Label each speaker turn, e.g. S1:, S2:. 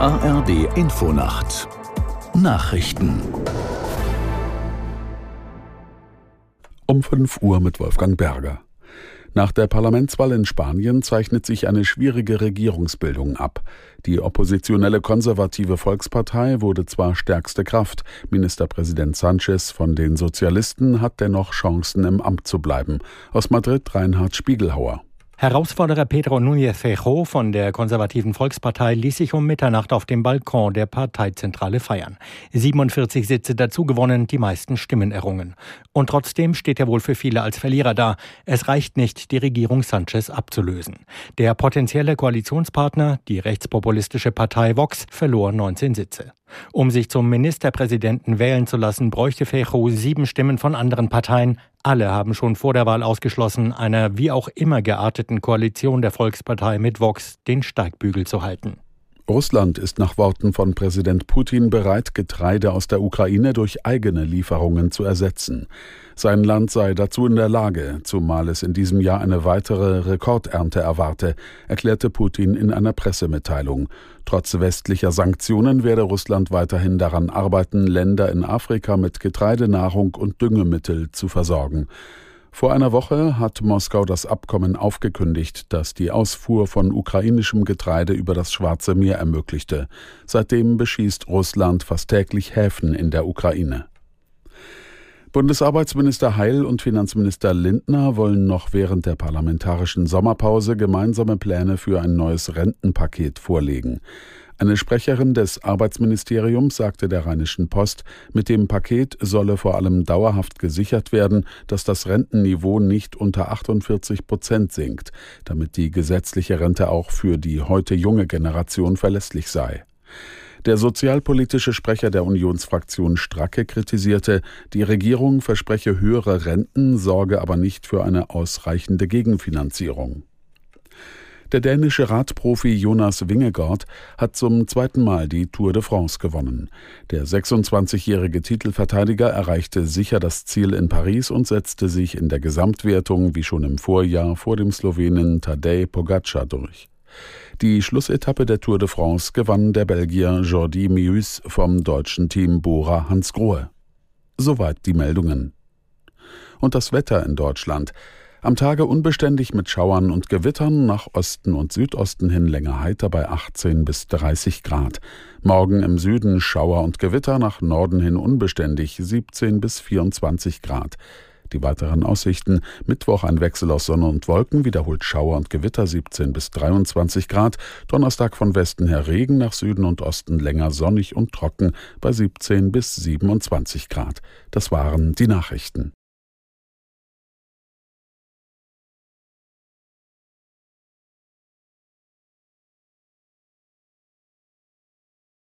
S1: ARD Infonacht Nachrichten
S2: um 5 Uhr mit Wolfgang Berger. Nach der Parlamentswahl in Spanien zeichnet sich eine schwierige Regierungsbildung ab. Die oppositionelle konservative Volkspartei wurde zwar stärkste Kraft, Ministerpräsident Sanchez von den Sozialisten hat dennoch Chancen im Amt zu bleiben. Aus Madrid Reinhard Spiegelhauer.
S3: Herausforderer Pedro Núñez Fejo von der konservativen Volkspartei ließ sich um Mitternacht auf dem Balkon der Parteizentrale feiern. 47 Sitze dazu gewonnen, die meisten Stimmen errungen. Und trotzdem steht er wohl für viele als Verlierer da. Es reicht nicht, die Regierung Sanchez abzulösen. Der potenzielle Koalitionspartner, die rechtspopulistische Partei Vox, verlor 19 Sitze. Um sich zum Ministerpräsidenten wählen zu lassen, bräuchte Fejo sieben Stimmen von anderen Parteien. Alle haben schon vor der Wahl ausgeschlossen, einer wie auch immer gearteten Koalition der Volkspartei mit Vox den Steigbügel zu halten.
S2: Russland ist nach Worten von Präsident Putin bereit, Getreide aus der Ukraine durch eigene Lieferungen zu ersetzen. Sein Land sei dazu in der Lage, zumal es in diesem Jahr eine weitere Rekordernte erwarte, erklärte Putin in einer Pressemitteilung. Trotz westlicher Sanktionen werde Russland weiterhin daran arbeiten, Länder in Afrika mit Getreidenahrung und Düngemittel zu versorgen. Vor einer Woche hat Moskau das Abkommen aufgekündigt, das die Ausfuhr von ukrainischem Getreide über das Schwarze Meer ermöglichte. Seitdem beschießt Russland fast täglich Häfen in der Ukraine. Bundesarbeitsminister Heil und Finanzminister Lindner wollen noch während der parlamentarischen Sommerpause gemeinsame Pläne für ein neues Rentenpaket vorlegen. Eine Sprecherin des Arbeitsministeriums sagte der Rheinischen Post, mit dem Paket solle vor allem dauerhaft gesichert werden, dass das Rentenniveau nicht unter 48 Prozent sinkt, damit die gesetzliche Rente auch für die heute junge Generation verlässlich sei. Der sozialpolitische Sprecher der Unionsfraktion Stracke kritisierte, die Regierung verspreche höhere Renten, sorge aber nicht für eine ausreichende Gegenfinanzierung. Der dänische Radprofi Jonas Wingegaard hat zum zweiten Mal die Tour de France gewonnen. Der 26-jährige Titelverteidiger erreichte sicher das Ziel in Paris und setzte sich in der Gesamtwertung wie schon im Vorjahr vor dem Slowenen Tadej Pogacar durch. Die Schlussetappe der Tour de France gewann der Belgier Jordi Meus vom deutschen Team Bora Hansgrohe. Soweit die Meldungen. Und das Wetter in Deutschland. Am Tage unbeständig mit Schauern und Gewittern, nach Osten und Südosten hin länger heiter bei 18 bis 30 Grad. Morgen im Süden Schauer und Gewitter, nach Norden hin unbeständig 17 bis 24 Grad. Die weiteren Aussichten: Mittwoch ein Wechsel aus Sonne und Wolken, wiederholt Schauer und Gewitter 17 bis 23 Grad. Donnerstag von Westen her Regen, nach Süden und Osten länger sonnig und trocken bei 17 bis 27 Grad. Das waren die Nachrichten.